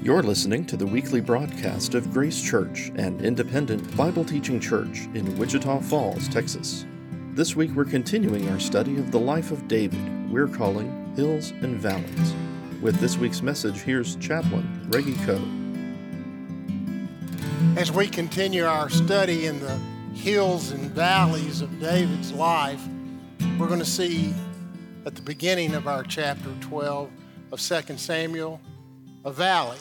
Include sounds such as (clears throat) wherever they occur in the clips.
You're listening to the weekly broadcast of Grace Church, an independent Bible teaching church in Wichita Falls, Texas. This week we're continuing our study of the life of David, we're calling Hills and Valleys. With this week's message, here's Chaplain Reggie Coe. As we continue our study in the hills and valleys of David's life, we're going to see at the beginning of our chapter 12 of 2 Samuel a valley,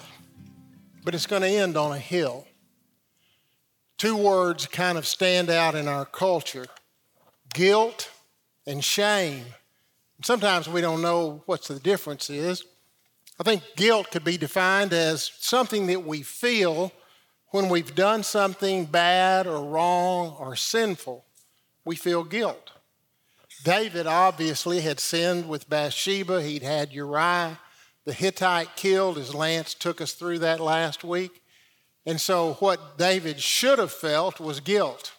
but it's going to end on a hill. Two words kind of stand out in our culture guilt and shame. Sometimes we don't know what the difference is. I think guilt could be defined as something that we feel when we've done something bad or wrong or sinful. We feel guilt. David obviously had sinned with Bathsheba, he'd had Uriah the Hittite killed, as Lance took us through that last week. And so, what David should have felt was guilt.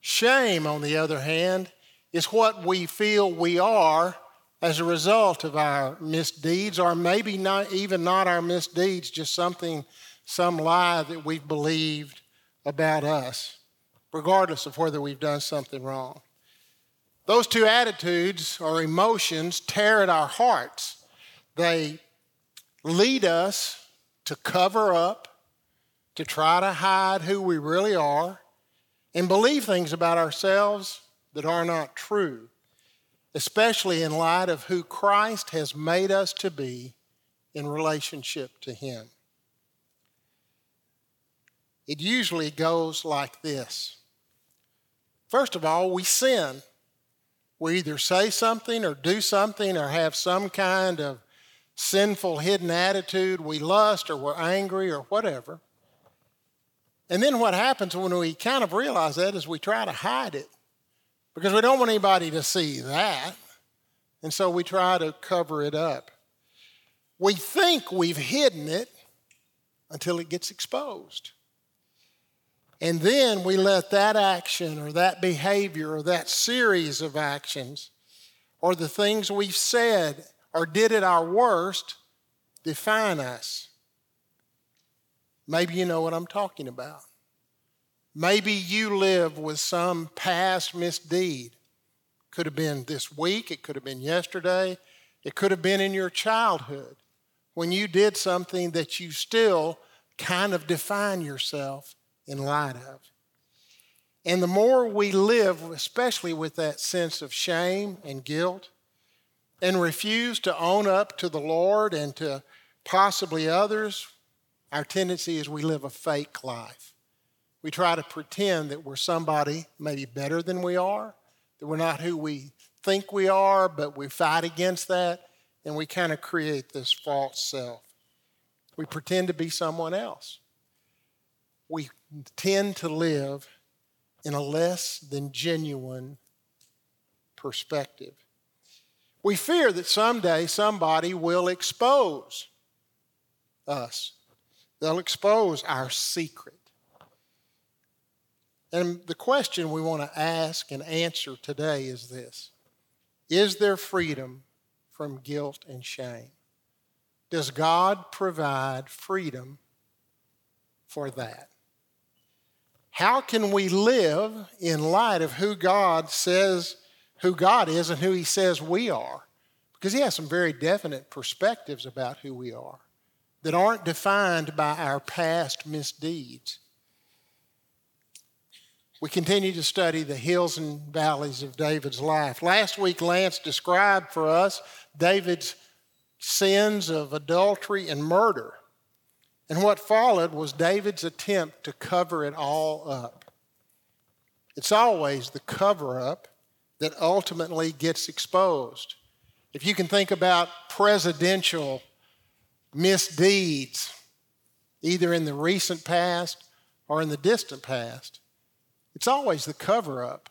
Shame, on the other hand, is what we feel we are as a result of our misdeeds, or maybe not even not our misdeeds, just something, some lie that we've believed about us, regardless of whether we've done something wrong. Those two attitudes or emotions tear at our hearts they lead us to cover up, to try to hide who we really are, and believe things about ourselves that are not true, especially in light of who Christ has made us to be in relationship to Him. It usually goes like this. First of all, we sin. We either say something or do something or have some kind of sinful hidden attitude, we lust or we're angry or whatever. And then what happens when we kind of realize that is we try to hide it because we don't want anybody to see that. And so we try to cover it up. We think we've hidden it until it gets exposed. And then we let that action or that behavior or that series of actions or the things we've said or did at our worst define us. Maybe you know what I'm talking about. Maybe you live with some past misdeed. Could have been this week, it could have been yesterday, it could have been in your childhood when you did something that you still kind of define yourself in light of. And the more we live, especially with that sense of shame and guilt, and refuse to own up to the Lord and to possibly others, our tendency is we live a fake life. We try to pretend that we're somebody maybe better than we are, that we're not who we think we are, but we fight against that and we kind of create this false self. We pretend to be someone else. We tend to live in a less than genuine perspective. We fear that someday somebody will expose us, they'll expose our secret. And the question we want to ask and answer today is this Is there freedom from guilt and shame? Does God provide freedom for that? How can we live in light of who God says who God is and who He says we are. Because He has some very definite perspectives about who we are that aren't defined by our past misdeeds. We continue to study the hills and valleys of David's life. Last week, Lance described for us David's sins of adultery and murder. And what followed was David's attempt to cover it all up. It's always the cover up that ultimately gets exposed. If you can think about presidential misdeeds, either in the recent past or in the distant past, it's always the cover up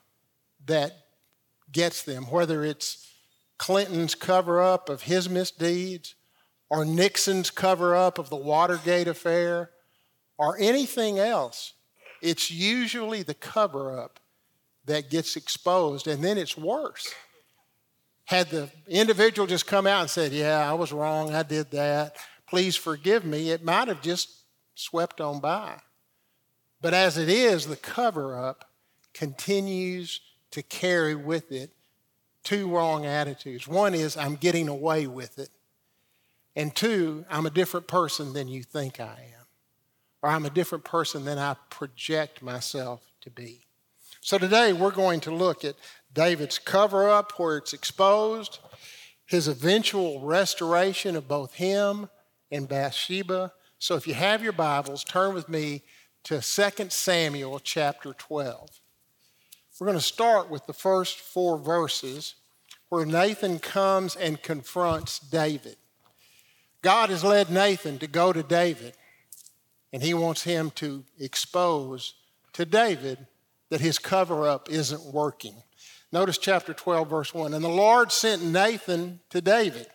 that gets them, whether it's Clinton's cover up of his misdeeds or Nixon's cover up of the Watergate affair or anything else. It's usually the cover up that gets exposed, and then it's worse. Had the individual just come out and said, Yeah, I was wrong, I did that, please forgive me, it might have just swept on by. But as it is, the cover up continues to carry with it two wrong attitudes. One is, I'm getting away with it. And two, I'm a different person than you think I am. Or I'm a different person than I project myself to be. So today we're going to look at David's cover up where it's exposed, his eventual restoration of both him and Bathsheba. So if you have your Bibles, turn with me to 2 Samuel chapter 12. We're going to start with the first four verses where Nathan comes and confronts David. God has led Nathan to go to David, and he wants him to expose to David that his cover up isn't working. Notice chapter 12, verse 1. And the Lord sent Nathan to David.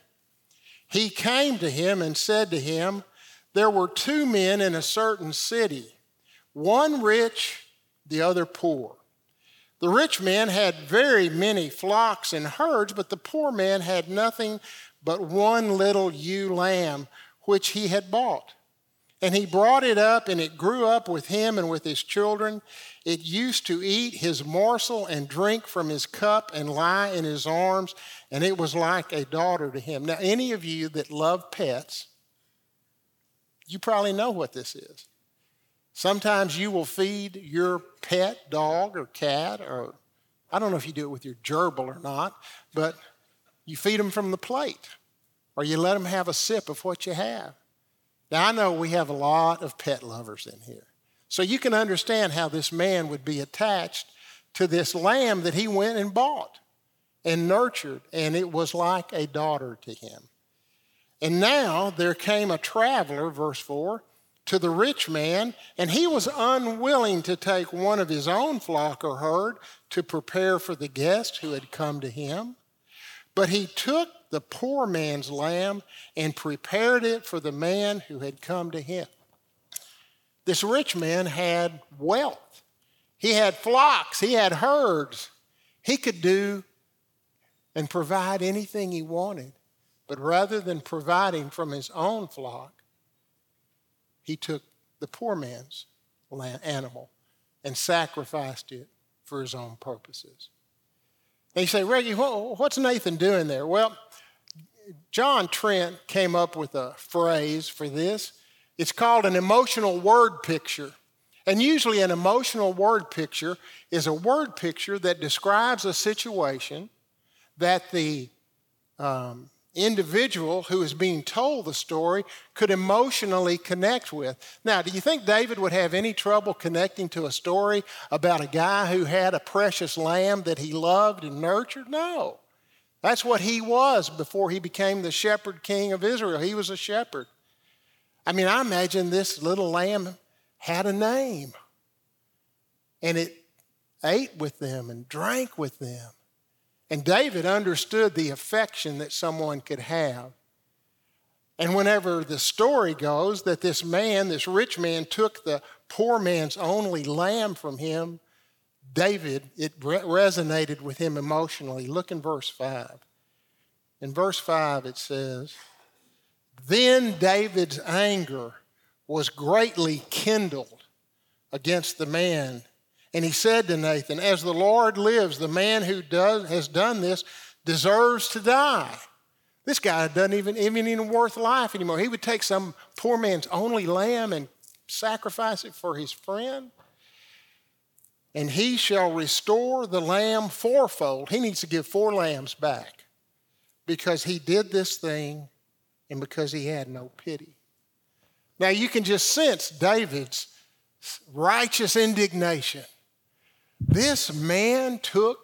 He came to him and said to him, There were two men in a certain city, one rich, the other poor. The rich man had very many flocks and herds, but the poor man had nothing but one little ewe lamb, which he had bought. And he brought it up, and it grew up with him and with his children. It used to eat his morsel and drink from his cup and lie in his arms, and it was like a daughter to him. Now, any of you that love pets, you probably know what this is. Sometimes you will feed your pet dog or cat, or I don't know if you do it with your gerbil or not, but you feed them from the plate, or you let them have a sip of what you have. Now, I know we have a lot of pet lovers in here. So you can understand how this man would be attached to this lamb that he went and bought and nurtured, and it was like a daughter to him. And now there came a traveler, verse 4, to the rich man, and he was unwilling to take one of his own flock or herd to prepare for the guest who had come to him. But he took the poor man's lamb and prepared it for the man who had come to him. This rich man had wealth, he had flocks, he had herds. He could do and provide anything he wanted. But rather than providing from his own flock, he took the poor man's animal and sacrificed it for his own purposes. They say, Reggie, what's Nathan doing there? Well, John Trent came up with a phrase for this. It's called an emotional word picture. And usually, an emotional word picture is a word picture that describes a situation that the um, individual who is being told the story could emotionally connect with. Now, do you think David would have any trouble connecting to a story about a guy who had a precious lamb that he loved and nurtured? No. That's what he was before he became the shepherd king of Israel. He was a shepherd. I mean, I imagine this little lamb had a name and it ate with them and drank with them. And David understood the affection that someone could have. And whenever the story goes that this man, this rich man, took the poor man's only lamb from him, David, it resonated with him emotionally. Look in verse 5. In verse 5, it says, Then David's anger was greatly kindled against the man and he said to Nathan, As the Lord lives, the man who does, has done this deserves to die. This guy doesn't even, even, even worth life anymore. He would take some poor man's only lamb and sacrifice it for his friend. And he shall restore the lamb fourfold. He needs to give four lambs back because he did this thing and because he had no pity. Now you can just sense David's righteous indignation. This man took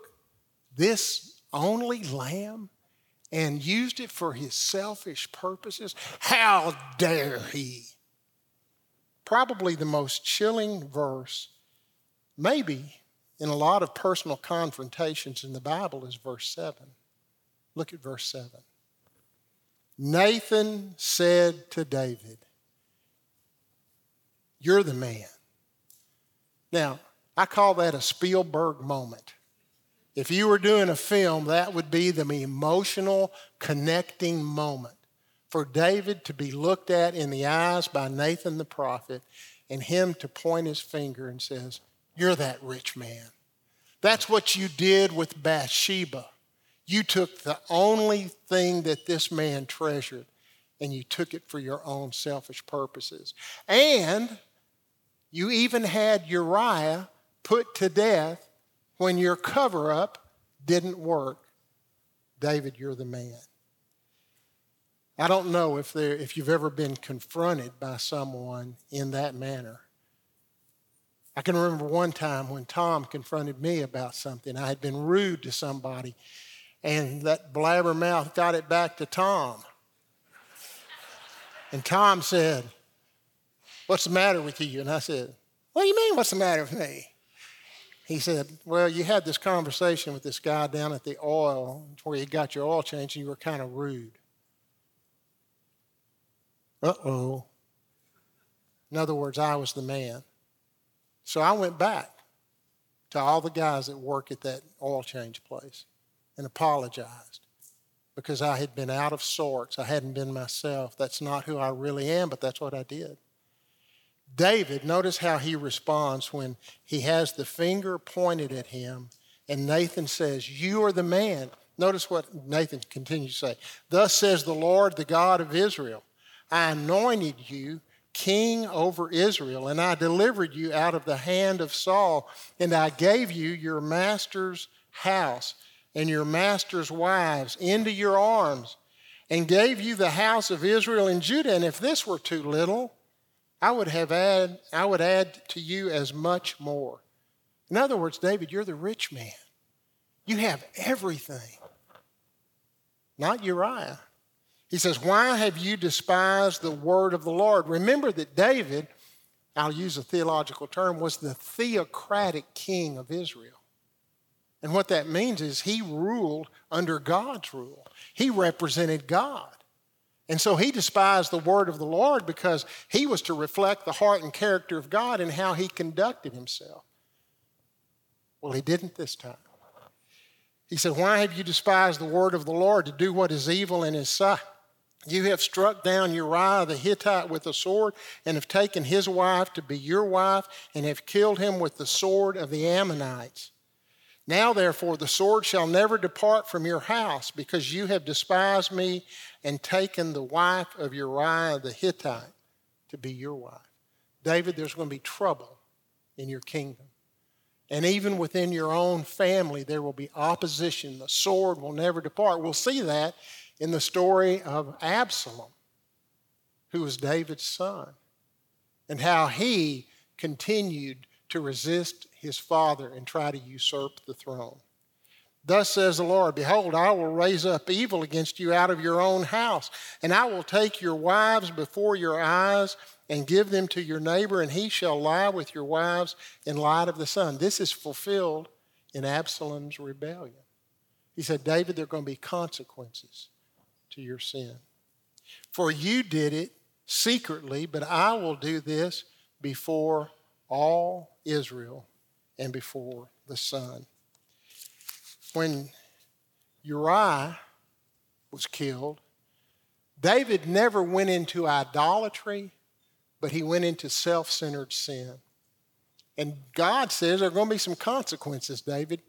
this only lamb and used it for his selfish purposes. How dare he? Probably the most chilling verse, maybe in a lot of personal confrontations in the Bible, is verse 7. Look at verse 7. Nathan said to David, You're the man. Now, I call that a Spielberg moment. If you were doing a film, that would be the emotional connecting moment for David to be looked at in the eyes by Nathan the prophet and him to point his finger and says, You're that rich man. That's what you did with Bathsheba. You took the only thing that this man treasured and you took it for your own selfish purposes. And you even had Uriah put to death when your cover up didn't work. David, you're the man. I don't know if, there, if you've ever been confronted by someone in that manner. I can remember one time when Tom confronted me about something. I had been rude to somebody, and that blabbermouth got it back to Tom. And Tom said, What's the matter with you? And I said, What do you mean, what's the matter with me? He said, Well, you had this conversation with this guy down at the oil where you got your oil changed and you were kind of rude. Uh oh. In other words, I was the man. So I went back to all the guys that work at that oil change place and apologized because I had been out of sorts. I hadn't been myself. That's not who I really am, but that's what I did. David, notice how he responds when he has the finger pointed at him and Nathan says, You are the man. Notice what Nathan continues to say. Thus says the Lord, the God of Israel I anointed you king over Israel, and I delivered you out of the hand of Saul, and I gave you your master's house and your master's wives into your arms, and gave you the house of Israel and Judah. And if this were too little, I would have add, I would add to you as much more. In other words, David, you're the rich man. You have everything. Not Uriah. He says, Why have you despised the word of the Lord? Remember that David, I'll use a theological term, was the theocratic king of Israel. And what that means is he ruled under God's rule, he represented God. And so he despised the word of the Lord because he was to reflect the heart and character of God and how he conducted himself. Well, he didn't this time. He said, Why have you despised the word of the Lord to do what is evil in his sight? You have struck down Uriah the Hittite with a sword, and have taken his wife to be your wife, and have killed him with the sword of the Ammonites. Now, therefore, the sword shall never depart from your house, because you have despised me and taken the wife of Uriah the Hittite to be your wife. David, there's going to be trouble in your kingdom. And even within your own family, there will be opposition. The sword will never depart. We'll see that in the story of Absalom, who was David's son, and how he continued to resist his father and try to usurp the throne. Thus says the Lord Behold, I will raise up evil against you out of your own house, and I will take your wives before your eyes and give them to your neighbor, and he shall lie with your wives in light of the sun. This is fulfilled in Absalom's rebellion. He said, David, there are going to be consequences to your sin. For you did it secretly, but I will do this before all Israel and before the sun. When Uriah was killed, David never went into idolatry, but he went into self centered sin. And God says there are going to be some consequences, David.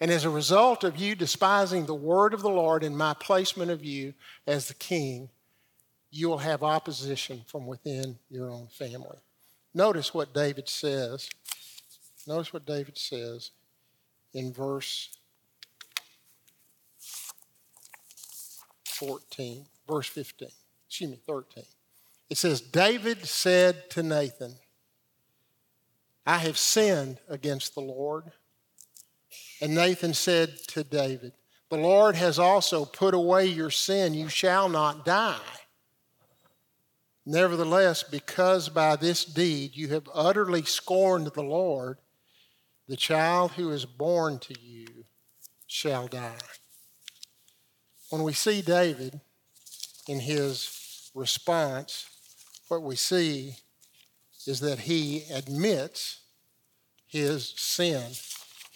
And as a result of you despising the word of the Lord and my placement of you as the king, you will have opposition from within your own family. Notice what David says. Notice what David says in verse 14, verse 15, excuse me, 13. It says, David said to Nathan, I have sinned against the Lord. And Nathan said to David, The Lord has also put away your sin. You shall not die. Nevertheless, because by this deed you have utterly scorned the Lord, the child who is born to you shall die. When we see David in his response, what we see is that he admits his sin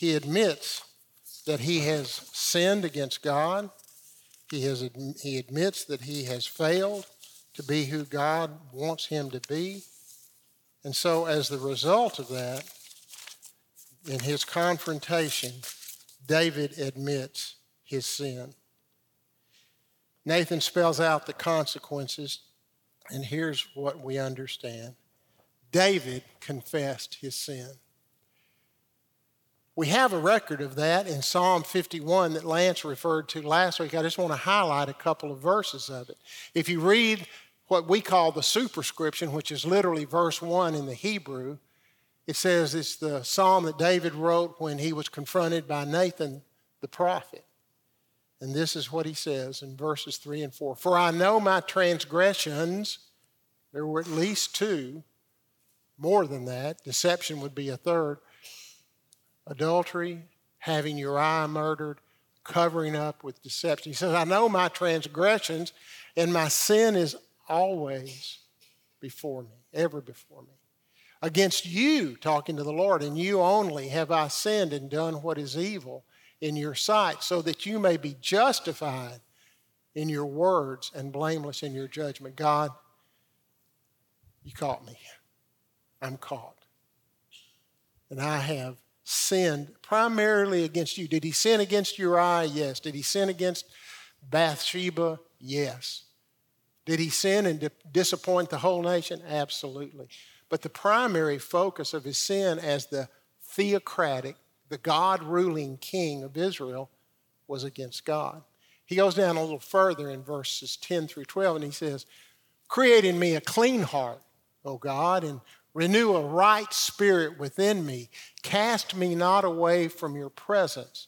he admits that he has sinned against God. He, has, he admits that he has failed to be who God wants him to be. And so, as the result of that, in his confrontation, David admits his sin. Nathan spells out the consequences, and here's what we understand David confessed his sin. We have a record of that in Psalm 51 that Lance referred to last week. I just want to highlight a couple of verses of it. If you read what we call the superscription, which is literally verse 1 in the Hebrew, it says it's the psalm that David wrote when he was confronted by Nathan the prophet. And this is what he says in verses 3 and 4 For I know my transgressions, there were at least two, more than that, deception would be a third adultery, having Uriah murdered, covering up with deception. He says, I know my transgressions, and my sin is always before me, ever before me. Against you, talking to the Lord, and you only have I sinned and done what is evil in your sight, so that you may be justified in your words and blameless in your judgment. God, you caught me. I'm caught. And I have sinned primarily against you. Did he sin against Uriah? Yes. Did he sin against Bathsheba? Yes. Did he sin and disappoint the whole nation? Absolutely. But the primary focus of his sin as the theocratic, the God ruling king of Israel was against God. He goes down a little further in verses 10 through 12 and he says, Create in me a clean heart, O God, and renew a right spirit within me. Cast me not away from your presence,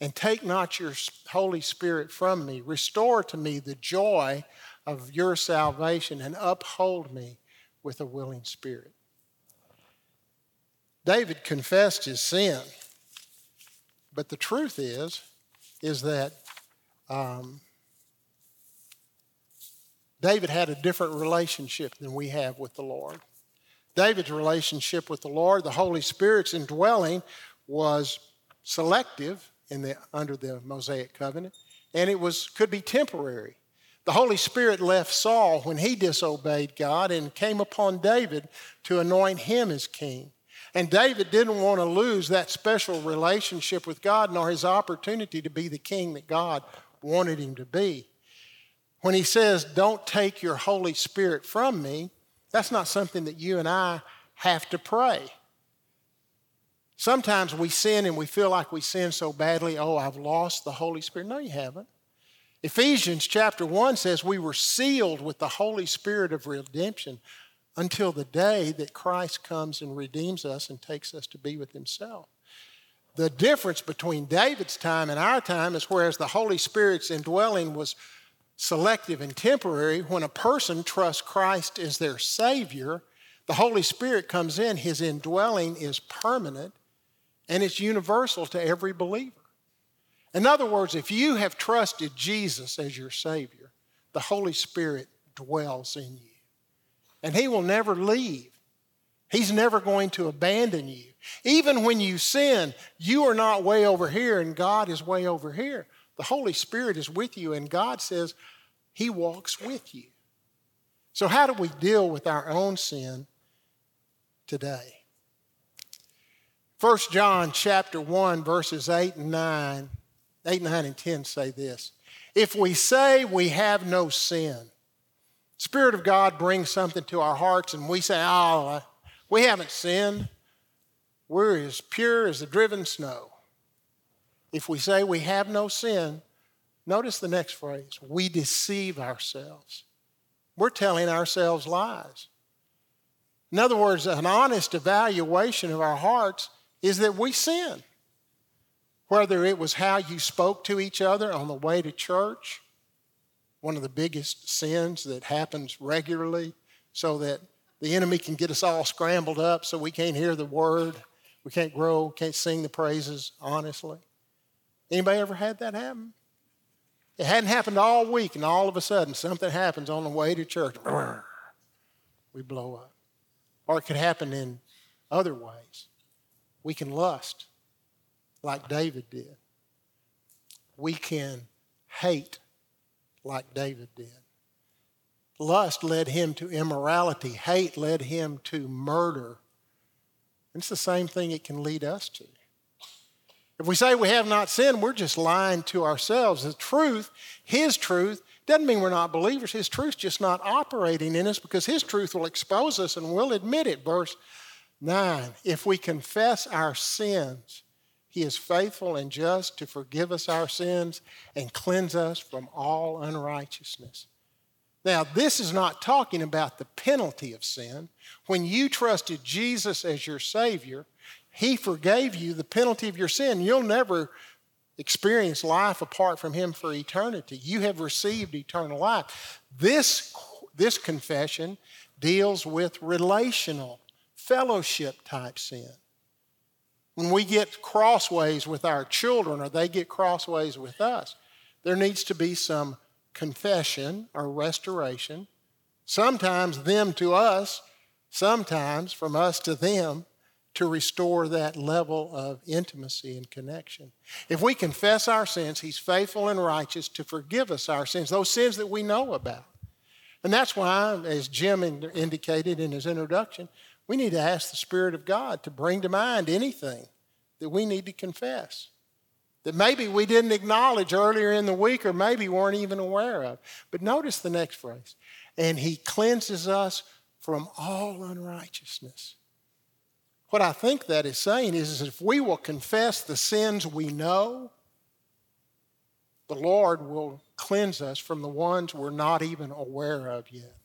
and take not your Holy Spirit from me. Restore to me the joy of your salvation, and uphold me with a willing spirit. David confessed his sin, but the truth is, is that um, David had a different relationship than we have with the Lord. David's relationship with the Lord, the Holy Spirit's indwelling, was selective in the, under the Mosaic covenant, and it was, could be temporary. The Holy Spirit left Saul when he disobeyed God and came upon David to anoint him as king. And David didn't want to lose that special relationship with God nor his opportunity to be the king that God wanted him to be. When he says, Don't take your Holy Spirit from me, that's not something that you and I have to pray. Sometimes we sin and we feel like we sin so badly, oh, I've lost the Holy Spirit. No, you haven't. Ephesians chapter 1 says we were sealed with the Holy Spirit of redemption until the day that Christ comes and redeems us and takes us to be with Himself. The difference between David's time and our time is whereas the Holy Spirit's indwelling was selective and temporary. When a person trusts Christ as their Savior, the Holy Spirit comes in, His indwelling is permanent, and it's universal to every believer. In other words, if you have trusted Jesus as your Savior, the Holy Spirit dwells in you. And He will never leave. He's never going to abandon you. Even when you sin, you are not way over here and God is way over here. The Holy Spirit is with you, and God says He walks with you. So, how do we deal with our own sin today? 1 John chapter 1, verses 8 and 9, 8, 9, and 10 say this. If we say we have no sin, Spirit of God brings something to our hearts, and we say, Oh, we haven't sinned. We're as pure as the driven snow. If we say we have no sin, notice the next phrase we deceive ourselves. We're telling ourselves lies. In other words, an honest evaluation of our hearts is that we sin. Whether it was how you spoke to each other on the way to church, one of the biggest sins that happens regularly, so that the enemy can get us all scrambled up so we can't hear the word, we can't grow, can't sing the praises honestly. Anybody ever had that happen? It hadn't happened all week, and all of a sudden something happens on the way to church. (clears throat) We blow up. Or it could happen in other ways. We can lust, like David did. We can hate, like David did. Lust led him to immorality, hate led him to murder. And it's the same thing it can lead us to. If we say we have not sinned, we're just lying to ourselves. The truth, His truth, doesn't mean we're not believers. His truth's just not operating in us because His truth will expose us and we'll admit it. Verse 9 If we confess our sins, He is faithful and just to forgive us our sins and cleanse us from all unrighteousness. Now, this is not talking about the penalty of sin. When you trusted Jesus as your Savior, he forgave you the penalty of your sin. You'll never experience life apart from Him for eternity. You have received eternal life. This, this confession deals with relational, fellowship type sin. When we get crossways with our children or they get crossways with us, there needs to be some confession or restoration. Sometimes them to us, sometimes from us to them to restore that level of intimacy and connection. If we confess our sins, He's faithful and righteous to forgive us our sins, those sins that we know about. And that's why, as Jim indicated in his introduction, we need to ask the Spirit of God to bring to mind anything that we need to confess that maybe we didn't acknowledge earlier in the week or maybe weren't even aware of. But notice the next phrase and He cleanses us from all unrighteousness. What I think that is saying is, is if we will confess the sins we know, the Lord will cleanse us from the ones we're not even aware of yet.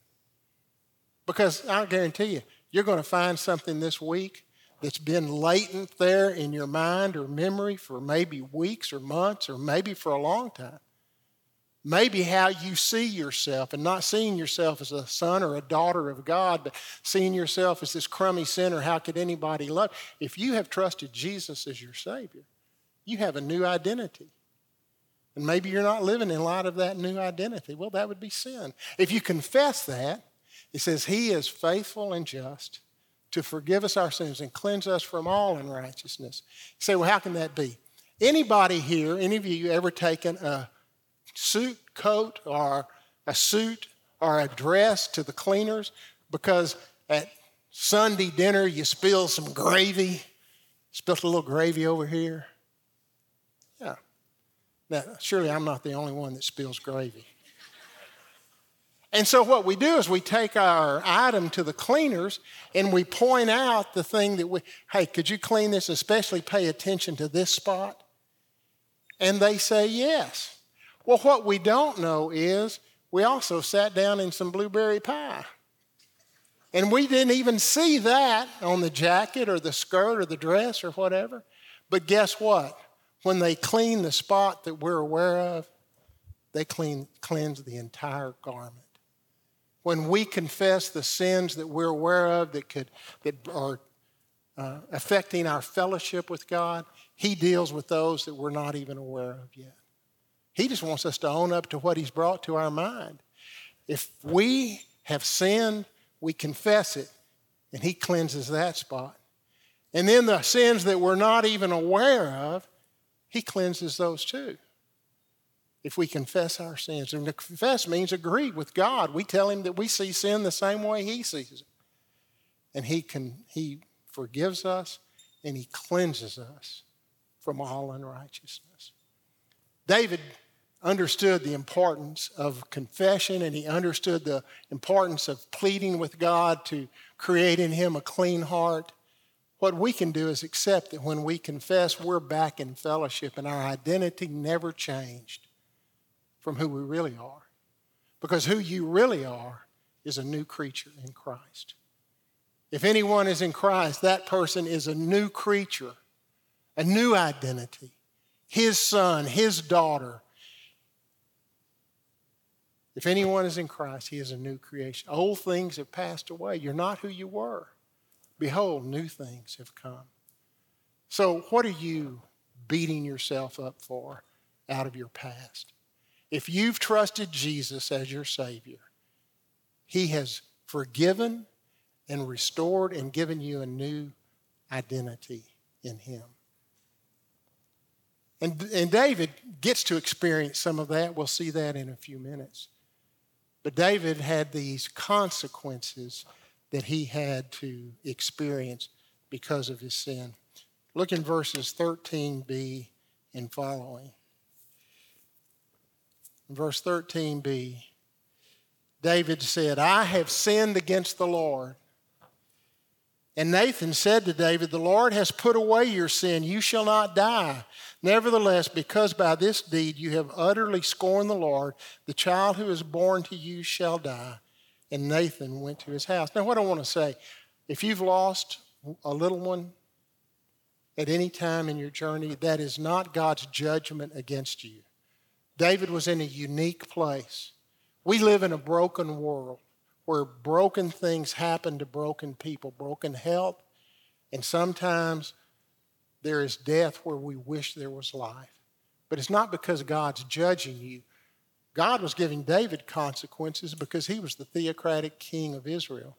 Because I guarantee you, you're going to find something this week that's been latent there in your mind or memory for maybe weeks or months or maybe for a long time. Maybe how you see yourself and not seeing yourself as a son or a daughter of God, but seeing yourself as this crummy sinner. How could anybody love? If you have trusted Jesus as your Savior, you have a new identity. And maybe you're not living in light of that new identity. Well, that would be sin. If you confess that, it says, He is faithful and just to forgive us our sins and cleanse us from all unrighteousness. You say, well, how can that be? Anybody here, any of you ever taken a suit coat or a suit or a dress to the cleaners because at Sunday dinner you spilled some gravy, spilled a little gravy over here. Yeah. Now, surely I'm not the only one that spills gravy. And so what we do is we take our item to the cleaners and we point out the thing that we, hey, could you clean this, especially pay attention to this spot? And they say yes. Well, what we don't know is we also sat down in some blueberry pie. And we didn't even see that on the jacket or the skirt or the dress or whatever. But guess what? When they clean the spot that we're aware of, they clean, cleanse the entire garment. When we confess the sins that we're aware of that, could, that are uh, affecting our fellowship with God, He deals with those that we're not even aware of yet. He just wants us to own up to what He's brought to our mind. If we have sinned, we confess it, and He cleanses that spot. And then the sins that we're not even aware of, He cleanses those too. If we confess our sins. And to confess means agree with God. We tell Him that we see sin the same way He sees it. And He, can, he forgives us and He cleanses us from all unrighteousness. David understood the importance of confession and he understood the importance of pleading with God to create in him a clean heart. What we can do is accept that when we confess, we're back in fellowship and our identity never changed from who we really are. Because who you really are is a new creature in Christ. If anyone is in Christ, that person is a new creature, a new identity. His son, his daughter, if anyone is in Christ, he is a new creation. Old things have passed away. You're not who you were. Behold, new things have come. So, what are you beating yourself up for out of your past? If you've trusted Jesus as your Savior, He has forgiven and restored and given you a new identity in Him. And, and David gets to experience some of that. We'll see that in a few minutes. But David had these consequences that he had to experience because of his sin. Look in verses 13b and following. Verse 13b, David said, I have sinned against the Lord. And Nathan said to David, The Lord has put away your sin. You shall not die. Nevertheless, because by this deed you have utterly scorned the Lord, the child who is born to you shall die. And Nathan went to his house. Now, what I want to say if you've lost a little one at any time in your journey, that is not God's judgment against you. David was in a unique place. We live in a broken world where broken things happen to broken people, broken health, and sometimes there is death where we wish there was life. But it's not because God's judging you. God was giving David consequences because he was the theocratic king of Israel.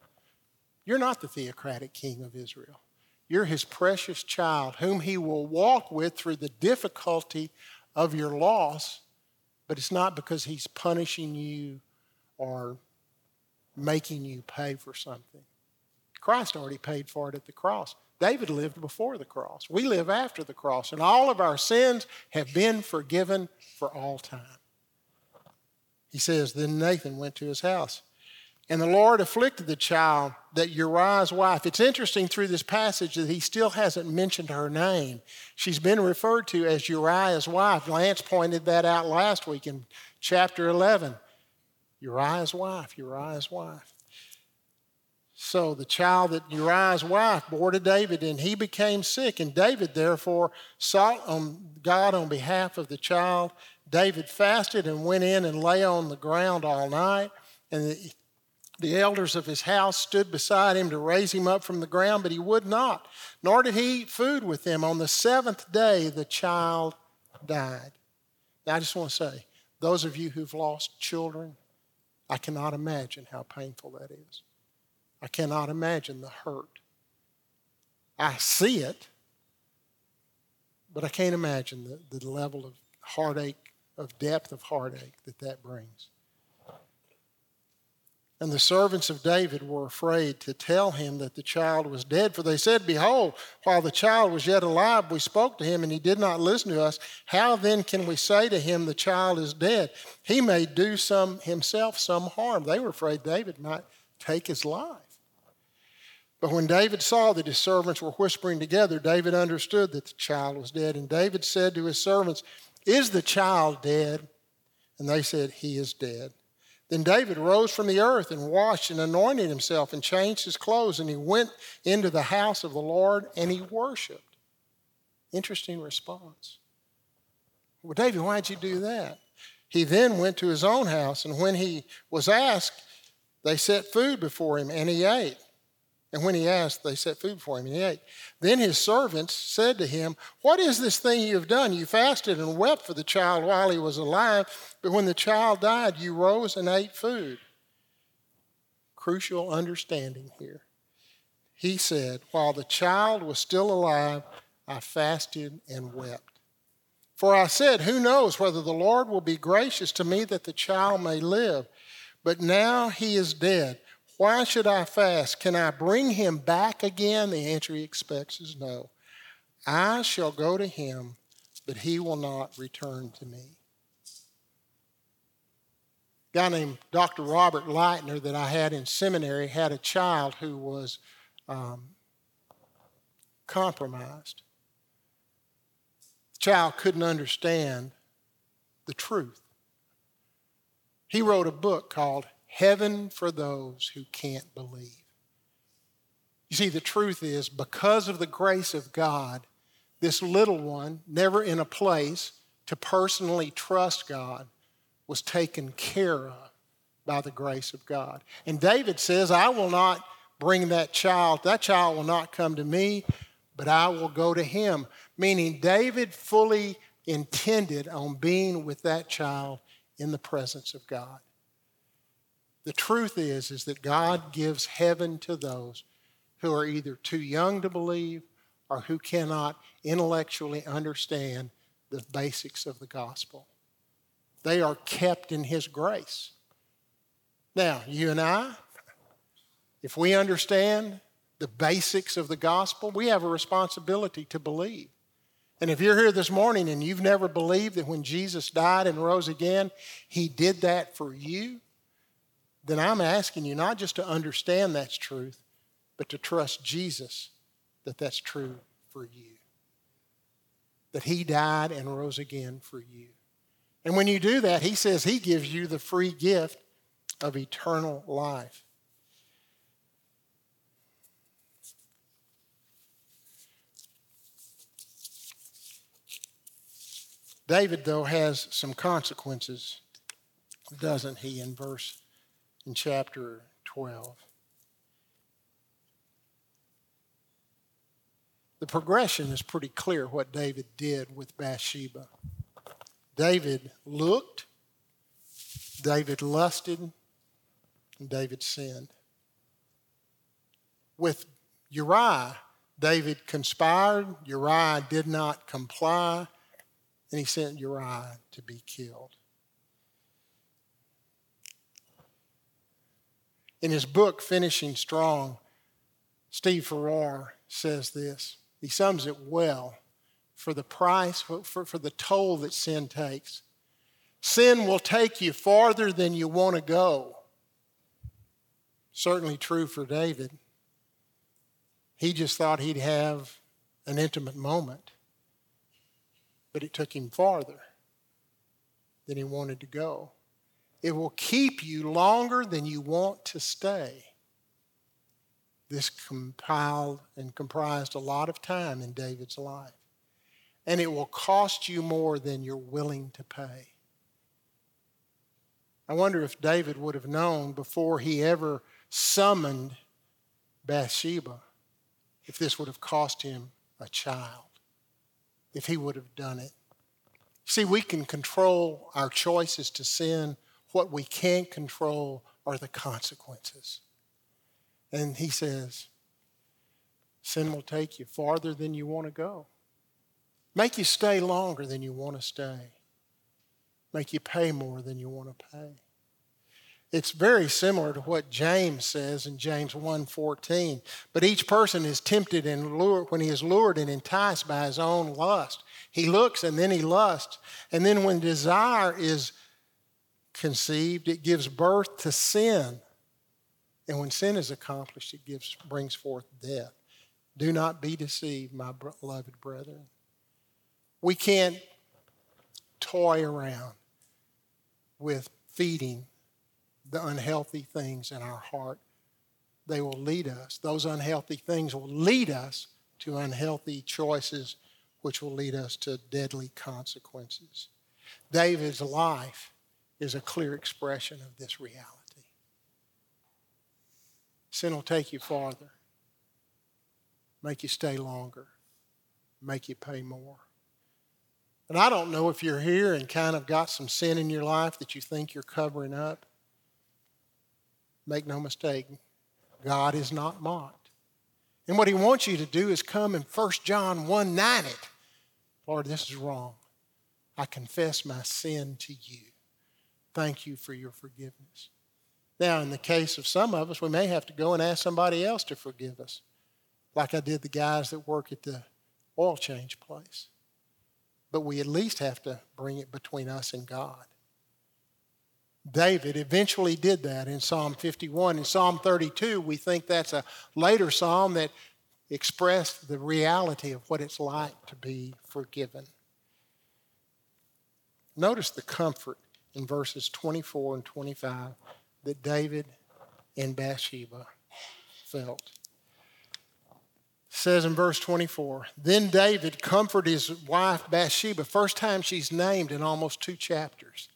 You're not the theocratic king of Israel. You're his precious child, whom he will walk with through the difficulty of your loss, but it's not because he's punishing you or making you pay for something. Christ already paid for it at the cross. David lived before the cross. We live after the cross, and all of our sins have been forgiven for all time. He says, Then Nathan went to his house. And the Lord afflicted the child that Uriah's wife. It's interesting through this passage that he still hasn't mentioned her name. She's been referred to as Uriah's wife. Lance pointed that out last week in chapter 11. Uriah's wife, Uriah's wife. So the child that Uriah's wife bore to David, and he became sick. And David, therefore, sought on God on behalf of the child. David fasted and went in and lay on the ground all night. And the, elders of his house stood beside him to raise him up from the ground, but he would not, nor did he eat food with them. On the seventh day, the child died. Now, I just want to say, those of you who've lost children, I cannot imagine how painful that is. I cannot imagine the hurt. I see it, but I can't imagine the, the level of heartache, of depth of heartache that that brings. And the servants of David were afraid to tell him that the child was dead, for they said, Behold, while the child was yet alive, we spoke to him, and he did not listen to us. How then can we say to him, The child is dead? He may do some himself some harm. They were afraid David might take his life. But when David saw that his servants were whispering together, David understood that the child was dead. And David said to his servants, Is the child dead? And they said, He is dead. Then David rose from the earth and washed and anointed himself and changed his clothes, and he went into the house of the Lord and he worshiped. Interesting response. Well, David, why'd you do that? He then went to his own house, and when he was asked, they set food before him, and he ate. And when he asked, they set food for him, and he ate. Then his servants said to him, What is this thing you have done? You fasted and wept for the child while he was alive, but when the child died, you rose and ate food. Crucial understanding here. He said, While the child was still alive, I fasted and wept. For I said, Who knows whether the Lord will be gracious to me that the child may live? But now he is dead. Why should I fast? Can I bring him back again? The answer he expects is no. I shall go to him, but he will not return to me. A guy named Dr. Robert Lightner that I had in seminary had a child who was um, compromised. The child couldn't understand the truth. He wrote a book called Heaven for those who can't believe. You see, the truth is, because of the grace of God, this little one, never in a place to personally trust God, was taken care of by the grace of God. And David says, I will not bring that child, that child will not come to me, but I will go to him. Meaning, David fully intended on being with that child in the presence of God. The truth is, is that God gives heaven to those who are either too young to believe or who cannot intellectually understand the basics of the gospel. They are kept in His grace. Now, you and I, if we understand the basics of the gospel, we have a responsibility to believe. And if you're here this morning and you've never believed that when Jesus died and rose again, He did that for you, then I'm asking you not just to understand that's truth, but to trust Jesus that that's true for you. That He died and rose again for you. And when you do that, He says He gives you the free gift of eternal life. David, though, has some consequences, doesn't he, in verse, in chapter 12? The progression is pretty clear what David did with Bathsheba. David looked, David lusted, and David sinned. With Uriah, David conspired, Uriah did not comply, and he sent Uriah to be killed. In his book, Finishing Strong, Steve Farrar says this. He sums it well for the price, for, for the toll that sin takes. Sin will take you farther than you want to go. Certainly true for David. He just thought he'd have an intimate moment but it took him farther than he wanted to go. It will keep you longer than you want to stay. This compiled and comprised a lot of time in David's life. And it will cost you more than you're willing to pay. I wonder if David would have known before he ever summoned Bathsheba if this would have cost him a child if he would have done it. See, we can control our choices to sin. What we can't control are the consequences. And he says, sin will take you farther than you want to go, make you stay longer than you want to stay, make you pay more than you want to pay. It's very similar to what James says in James 1:14. But each person is tempted and lured when he is lured and enticed by his own lust. He looks and then he lusts. And then when desire is conceived, it gives birth to sin. And when sin is accomplished, it gives, brings forth death. Do not be deceived, my beloved brethren. We can't toy around with feeding the unhealthy things in our heart. They will lead us. Those unhealthy things will lead us to unhealthy choices, which will lead us to deadly consequences. David's life is a clear expression of this reality. Sin will take you farther, make you stay longer, make you pay more. And I don't know if you're here and kind of got some sin in your life that you think you're covering up. Make no mistake, God is not mocked. And what he wants you to do is come in 1 John 1 9 it. Lord, this is wrong. I confess my sin to you. Thank you for your forgiveness. Now, in the case of some of us, we may have to go and ask somebody else to forgive us, like I did the guys that work at the oil change place. But we at least have to bring it between us and God. David eventually did that in Psalm 51. In Psalm 32, we think that's a later psalm that expressed the reality of what it's like to be forgiven. Notice the comfort in verses 24 and 25 that David and Bathsheba felt. It says in verse 24, then David comforted his wife Bathsheba, first time she's named in almost two chapters.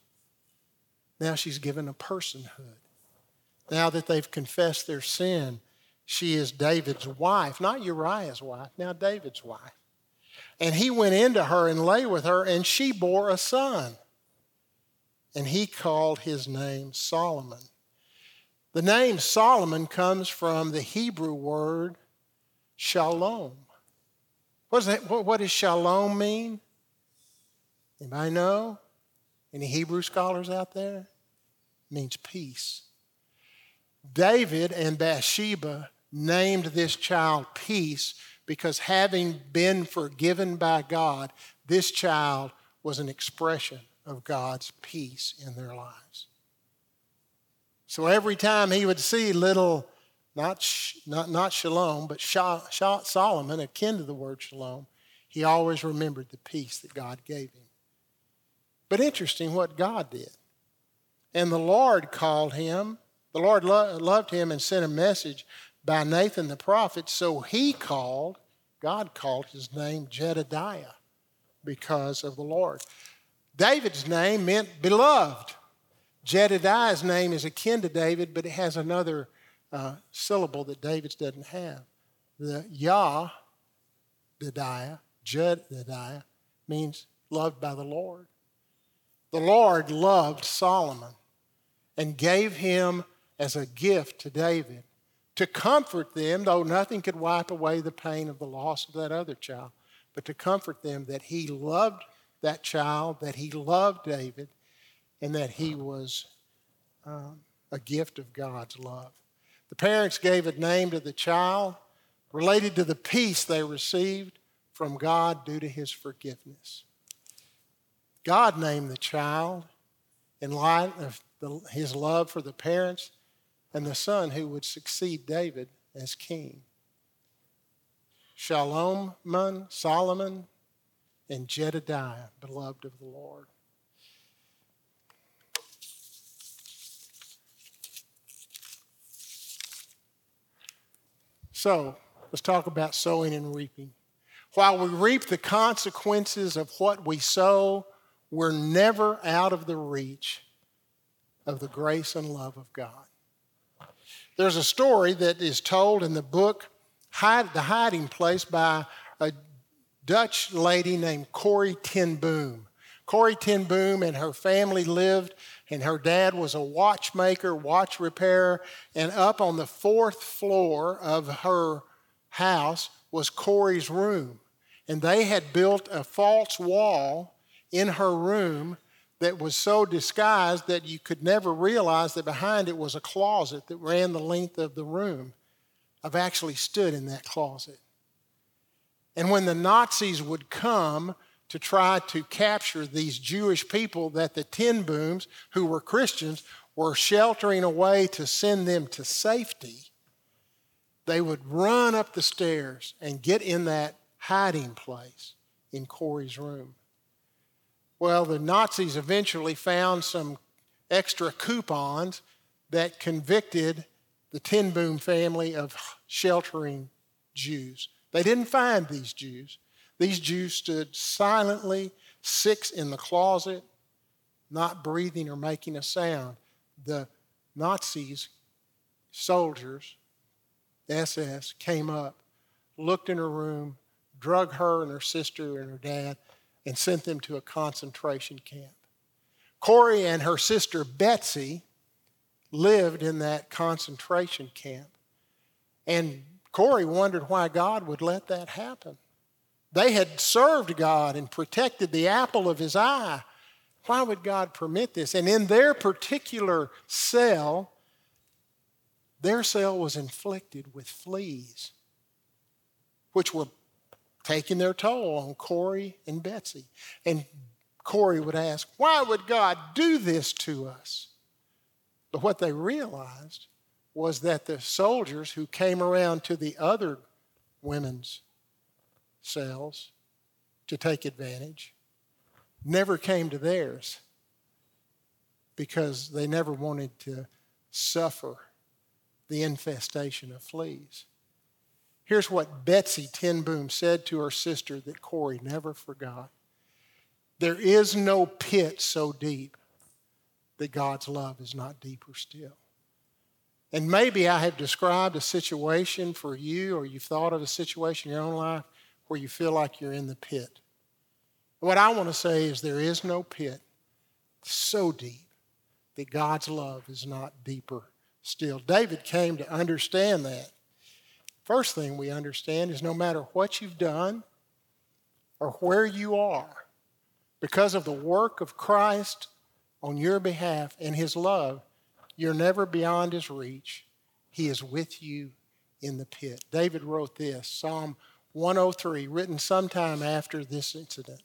Now she's given a personhood. Now that they've confessed their sin, she is David's wife, not Uriah's wife, now David's wife. And he went into her and lay with her, and she bore a son. And he called his name Solomon. The name Solomon comes from the Hebrew word shalom. What does, that, what does shalom mean? Anybody know? Any Hebrew scholars out there? It means peace. David and Bathsheba named this child peace because having been forgiven by God, this child was an expression of God's peace in their lives. So every time he would see little, not, not, not shalom, but Solomon, akin to the word shalom, he always remembered the peace that God gave him. But interesting what God did. And the Lord called him, the Lord lo- loved him and sent a message by Nathan the prophet. So he called, God called his name Jedediah because of the Lord. David's name meant beloved. Jedediah's name is akin to David, but it has another uh, syllable that David's doesn't have. The Yah, Jediah, Jedediah, means loved by the Lord. The Lord loved Solomon and gave him as a gift to David to comfort them, though nothing could wipe away the pain of the loss of that other child, but to comfort them that he loved that child, that he loved David, and that he was um, a gift of God's love. The parents gave a name to the child related to the peace they received from God due to his forgiveness. God named the child in light of the, his love for the parents and the son who would succeed David as king. Shalom, Solomon, and Jedediah, beloved of the Lord. So, let's talk about sowing and reaping. While we reap the consequences of what we sow, we're never out of the reach of the grace and love of God. There's a story that is told in the book The Hiding Place by Dutch lady named Corrie ten Boom. Corrie ten Boom and her family lived, and her dad was a watchmaker, watch repairer, and up on the fourth floor of her house was Corrie's room. And they had built a false wall in her room that was so disguised that you could never realize that behind it was a closet that ran the length of the room. I've actually stood in that closet. And when the Nazis would come to try to capture these Jewish people that the Ten Booms, who were Christians, were sheltering away to send them to safety, they would run up the stairs and get in that hiding place in Corrie's room. Well, the Nazis eventually found some extra coupons that convicted the Ten Boom family of sheltering Jews. They didn't find these Jews. These Jews stood silently, six in the closet, not breathing or making a sound. The Nazis, soldiers, SS, came up, looked in her room, drug her and her sister and her dad, and sent them to a concentration camp. Corrie and her sister Betsy lived in that concentration camp. And Corrie wondered why God would let that happen. They had served God and protected the apple of his eye. Why would God permit this? And in their particular cell, their cell was inflicted with fleas, which were taking their toll on Corrie and Betsy. And Corrie would ask, Why would God do this to us? But what they realized was that the soldiers who came around to the other women's cells to take advantage never came to theirs because they never wanted to suffer the infestation of fleas. Here's what Betsy Ten Boom said to her sister that Corrie never forgot There is no pit so deep that God's love is not deeper still. And maybe I have described a situation for you, or you've thought of a situation in your own life where you feel like you're in the pit. What I want to say is there is no pit so deep that God's love is not deeper still. David came to understand that. First thing we understand is no matter what you've done or where you are, because of the work of Christ on your behalf and his love, you're never beyond his reach. He is with you in the pit. David wrote this Psalm 103, written sometime after this incident.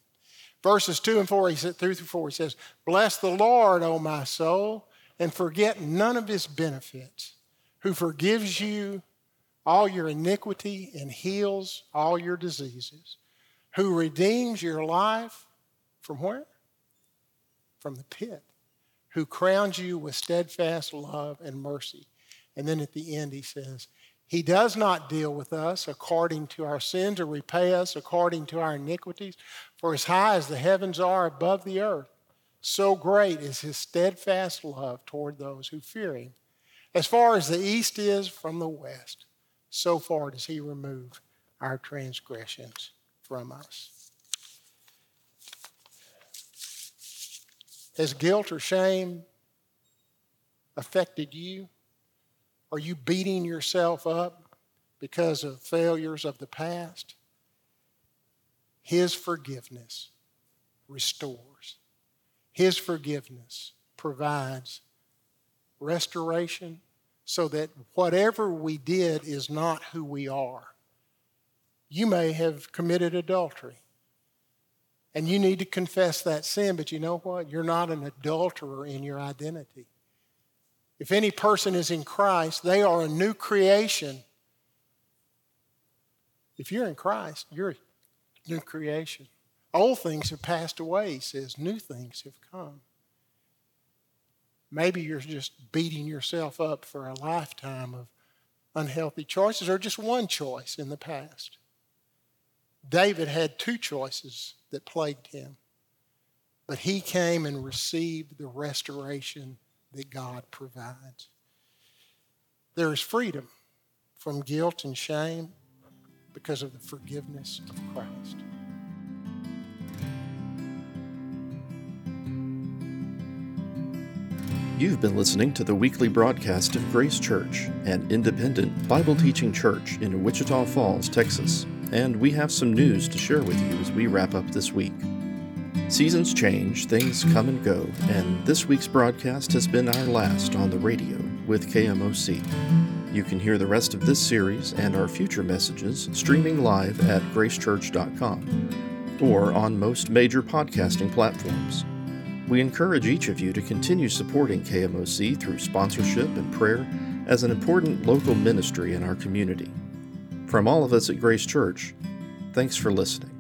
Verses 2 and 4, he said, through through 4, he says, Bless the Lord, O my soul, and forget none of his benefits, who forgives you all your iniquity and heals all your diseases, who redeems your life from where? From the pit, who crowns you with steadfast love and mercy. And then at the end, he says, he does not deal with us according to our sins or repay us according to our iniquities. For as high as the heavens are above the earth, so great is his steadfast love toward those who fear him. As far as the east is from the west, so far does he remove our transgressions from us. Has guilt or shame affected you? Are you beating yourself up because of failures of the past? His forgiveness restores. His forgiveness provides restoration so that whatever we did is not who we are. You may have committed adultery and you need to confess that sin, but you know what? You're not an adulterer in your identity. If any person is in Christ, they are a new creation. If you're in Christ, you're a new creation. Old things have passed away, he says, new things have come. Maybe you're just beating yourself up for a lifetime of unhealthy choices or just one choice in the past. David had two choices that plagued him, but he came and received the restoration that God provides. There is freedom from guilt and shame because of the forgiveness of Christ. You've been listening to the weekly broadcast of Grace Church, an independent Bible teaching church in Wichita Falls, Texas. And we have some news to share with you as we wrap up this week. Seasons change, things come and go, and this week's broadcast has been our last on the radio with KMOC. You can hear the rest of this series and our future messages streaming live at gracechurch.com or on most major podcasting platforms. We encourage each of you to continue supporting KMOC through sponsorship and prayer as an important local ministry in our community. From all of us at Grace Church, thanks for listening.